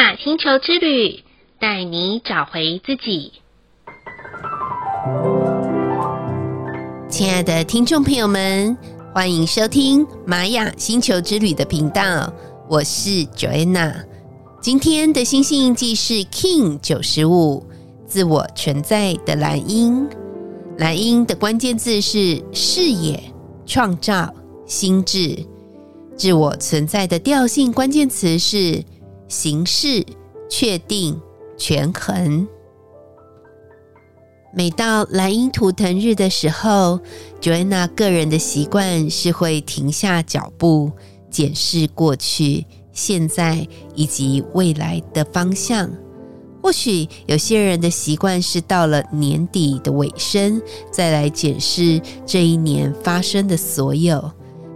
雅星球之旅，带你找回自己。亲爱的听众朋友们，欢迎收听玛雅星球之旅的频道，我是 Joanna。今天的星星印记是 King 九十五，自我存在的蓝鹰。蓝鹰的关键字是视野、创造、心智。自我存在的调性关键词是形式、确定、权衡。每到蓝鹰图腾日的时候，Joanna 个人的习惯是会停下脚步，检视过去、现在以及未来的方向。或许有些人的习惯是到了年底的尾声，再来检视这一年发生的所有，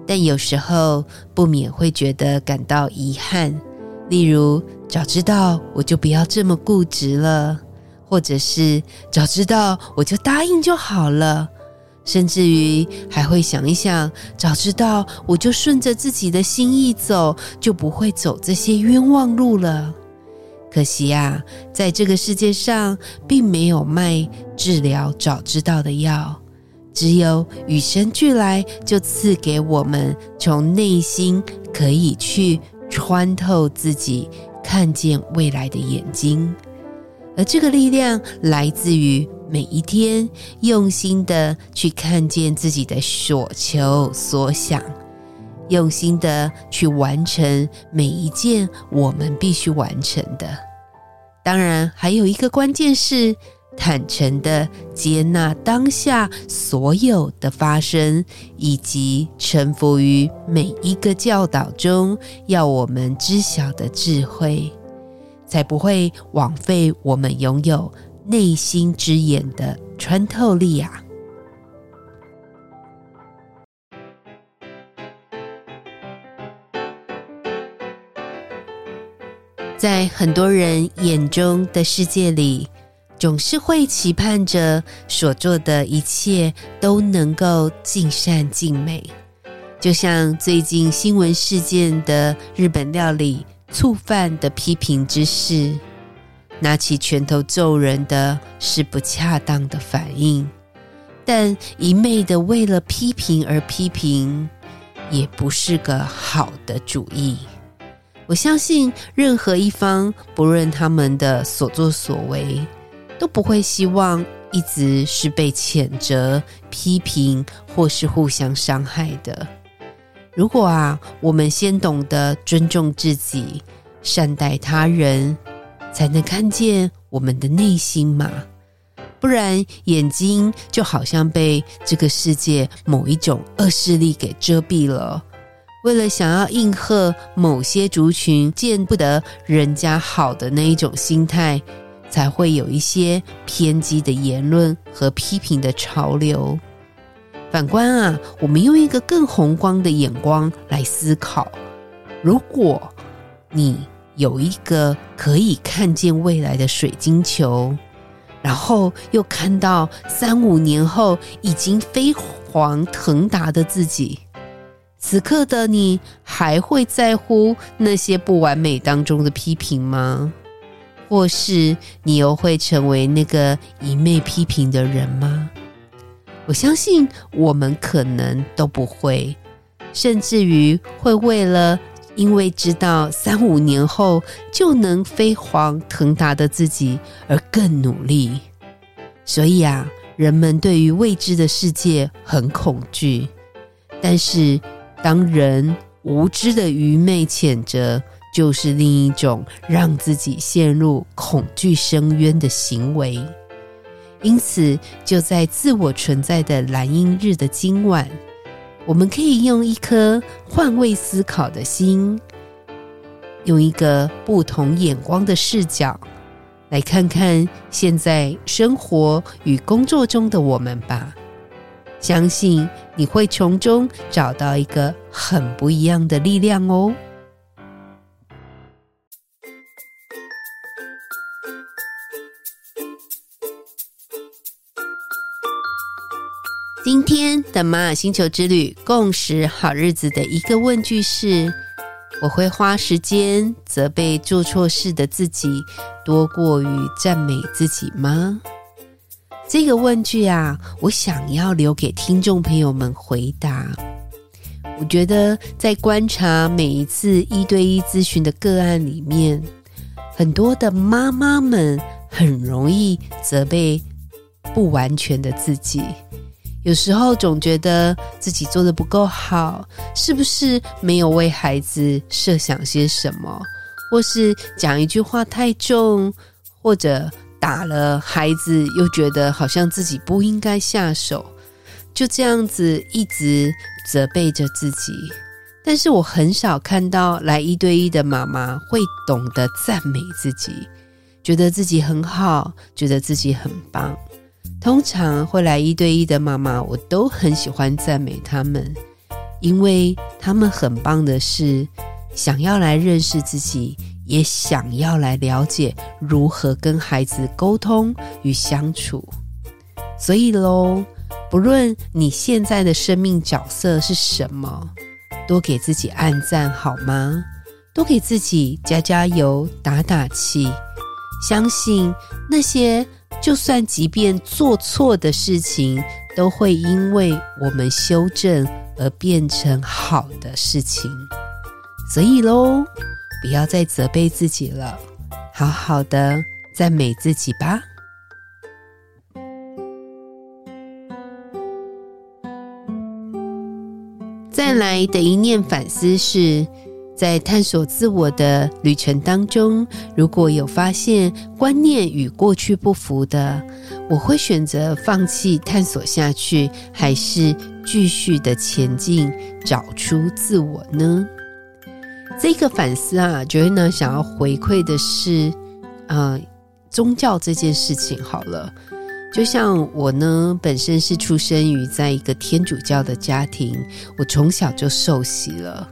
但有时候不免会觉得感到遗憾。例如，早知道我就不要这么固执了。或者是早知道我就答应就好了，甚至于还会想一想，早知道我就顺着自己的心意走，就不会走这些冤枉路了。可惜啊，在这个世界上，并没有卖治疗早知道的药，只有与生俱来就赐给我们从内心可以去穿透自己，看见未来的眼睛。而这个力量来自于每一天用心的去看见自己的所求所想，用心的去完成每一件我们必须完成的。当然，还有一个关键是坦诚的接纳当下所有的发生，以及臣服于每一个教导中要我们知晓的智慧。才不会枉费我们拥有内心之眼的穿透力啊！在很多人眼中的世界里，总是会期盼着所做的一切都能够尽善尽美，就像最近新闻事件的日本料理。醋饭的批评之事，拿起拳头揍人的是不恰当的反应，但一昧的为了批评而批评，也不是个好的主意。我相信任何一方，不论他们的所作所为，都不会希望一直是被谴责、批评或是互相伤害的。如果啊，我们先懂得尊重自己，善待他人，才能看见我们的内心嘛。不然，眼睛就好像被这个世界某一种恶势力给遮蔽了。为了想要应和某些族群见不得人家好的那一种心态，才会有一些偏激的言论和批评的潮流。反观啊，我们用一个更宏观的眼光来思考：如果你有一个可以看见未来的水晶球，然后又看到三五年后已经飞黄腾达的自己，此刻的你还会在乎那些不完美当中的批评吗？或是你又会成为那个一昧批评的人吗？我相信我们可能都不会，甚至于会为了因为知道三五年后就能飞黄腾达的自己而更努力。所以啊，人们对于未知的世界很恐惧，但是当人无知的愚昧谴责，就是另一种让自己陷入恐惧深渊的行为。因此，就在自我存在的蓝鹰日的今晚，我们可以用一颗换位思考的心，用一个不同眼光的视角，来看看现在生活与工作中的我们吧。相信你会从中找到一个很不一样的力量哦。今天的玛雅星球之旅共识好日子的一个问句是：我会花时间责备做错事的自己，多过于赞美自己吗？这个问句啊，我想要留给听众朋友们回答。我觉得在观察每一次一对一咨询的个案里面，很多的妈妈们很容易责备不完全的自己。有时候总觉得自己做得不够好，是不是没有为孩子设想些什么，或是讲一句话太重，或者打了孩子又觉得好像自己不应该下手，就这样子一直责备着自己。但是我很少看到来一对一的妈妈会懂得赞美自己，觉得自己很好，觉得自己很棒。通常会来一对一的妈妈，我都很喜欢赞美他们，因为他们很棒的是想要来认识自己，也想要来了解如何跟孩子沟通与相处。所以喽，不论你现在的生命角色是什么，多给自己按赞好吗？多给自己加加油、打打气，相信那些。就算即便做错的事情，都会因为我们修正而变成好的事情。所以喽，不要再责备自己了，好好的赞美自己吧。再来的一念反思是，在探索自我的旅程当中，如果有发现观念与过去不符的，我会选择放弃探索下去，还是继续的前进，找出自我呢？这个反思啊觉得呢想要回馈的是，呃，宗教这件事情。好了，就像我呢，本身是出生于在一个天主教的家庭，我从小就受洗了。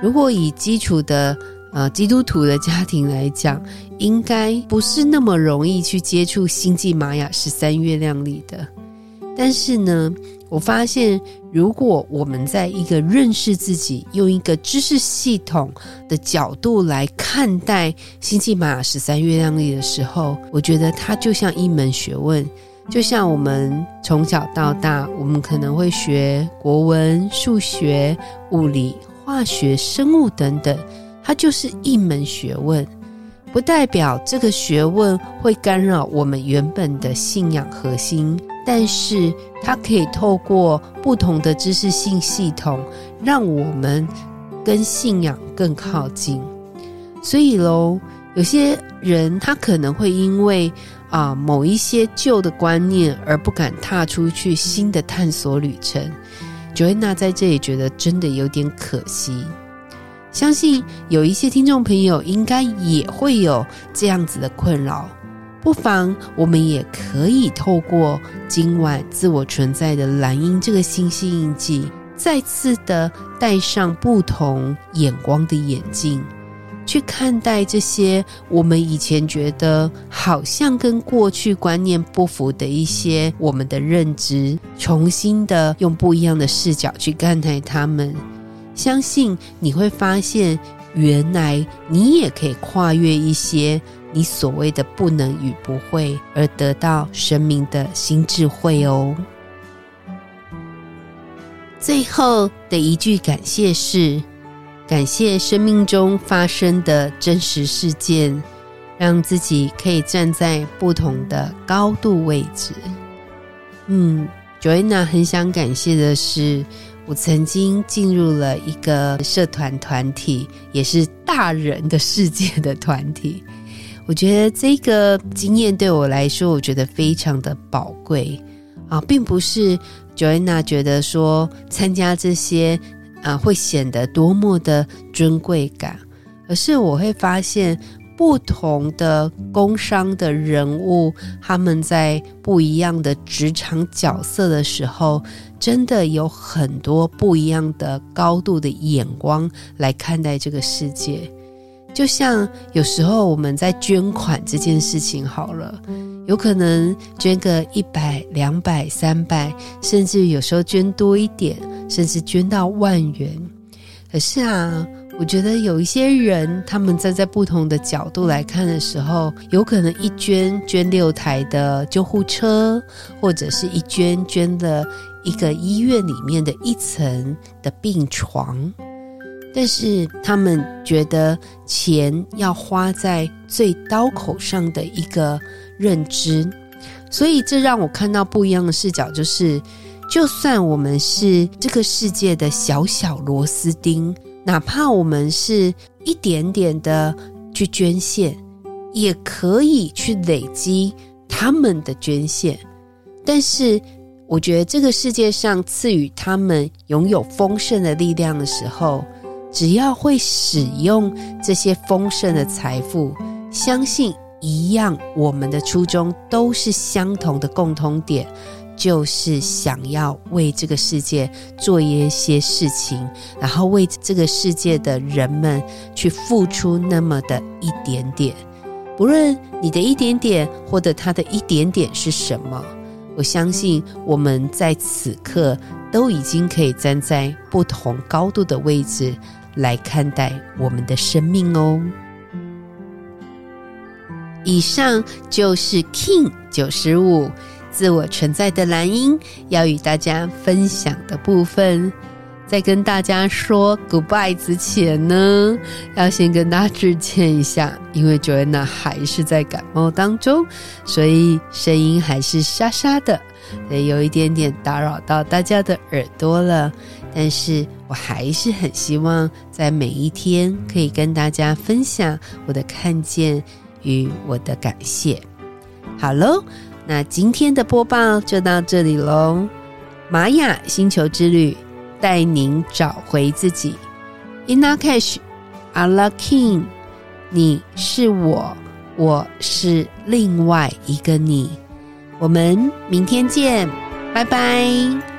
如果以基础的呃基督徒的家庭来讲，应该不是那么容易去接触星际玛雅十三月亮历的。但是呢，我发现如果我们在一个认识自己、用一个知识系统的角度来看待星际玛雅十三月亮历的时候，我觉得它就像一门学问，就像我们从小到大，我们可能会学国文、数学、物理。化学、生物等等，它就是一门学问，不代表这个学问会干扰我们原本的信仰核心，但是它可以透过不同的知识性系统，让我们跟信仰更靠近。所以喽，有些人他可能会因为啊某一些旧的观念而不敢踏出去新的探索旅程。Joanna 在这里觉得真的有点可惜，相信有一些听众朋友应该也会有这样子的困扰，不妨我们也可以透过今晚自我存在的蓝鹰这个星系印记，再次的戴上不同眼光的眼镜。去看待这些我们以前觉得好像跟过去观念不符的一些我们的认知，重新的用不一样的视角去看待他们，相信你会发现，原来你也可以跨越一些你所谓的不能与不会，而得到生命的新智慧哦。最后的一句感谢是。感谢生命中发生的真实事件，让自己可以站在不同的高度位置。嗯，Joanna 很想感谢的是，我曾经进入了一个社团团体，也是大人的世界的团体。我觉得这个经验对我来说，我觉得非常的宝贵啊，并不是 Joanna 觉得说参加这些。啊，会显得多么的尊贵感，而是我会发现不同的工商的人物，他们在不一样的职场角色的时候，真的有很多不一样的高度的眼光来看待这个世界。就像有时候我们在捐款这件事情好了，有可能捐个一百、两百、三百，甚至有时候捐多一点，甚至捐到万元。可是啊，我觉得有一些人，他们站在不同的角度来看的时候，有可能一捐捐六台的救护车，或者是一捐捐了一个医院里面的一层的病床。但是他们觉得钱要花在最刀口上的一个认知，所以这让我看到不一样的视角，就是就算我们是这个世界的小小螺丝钉。哪怕我们是一点点的去捐献，也可以去累积他们的捐献。但是，我觉得这个世界上赐予他们拥有丰盛的力量的时候，只要会使用这些丰盛的财富，相信一样，我们的初衷都是相同的共通点。就是想要为这个世界做一些事情，然后为这个世界的人们去付出那么的一点点。不论你的一点点或者他的一点点是什么，我相信我们在此刻都已经可以站在不同高度的位置来看待我们的生命哦。以上就是 King 九十五。自我存在的蓝音要与大家分享的部分，在跟大家说 goodbye 之前呢，要先跟大家致歉一下，因为 Joanna 还是在感冒当中，所以声音还是沙沙的，也有一点点打扰到大家的耳朵了。但是我还是很希望在每一天可以跟大家分享我的看见与我的感谢。好喽。那今天的播报就到这里喽，玛雅星球之旅带您找回自己。In Lak'ech, Allah King，你是我，我是另外一个你。我们明天见，拜拜。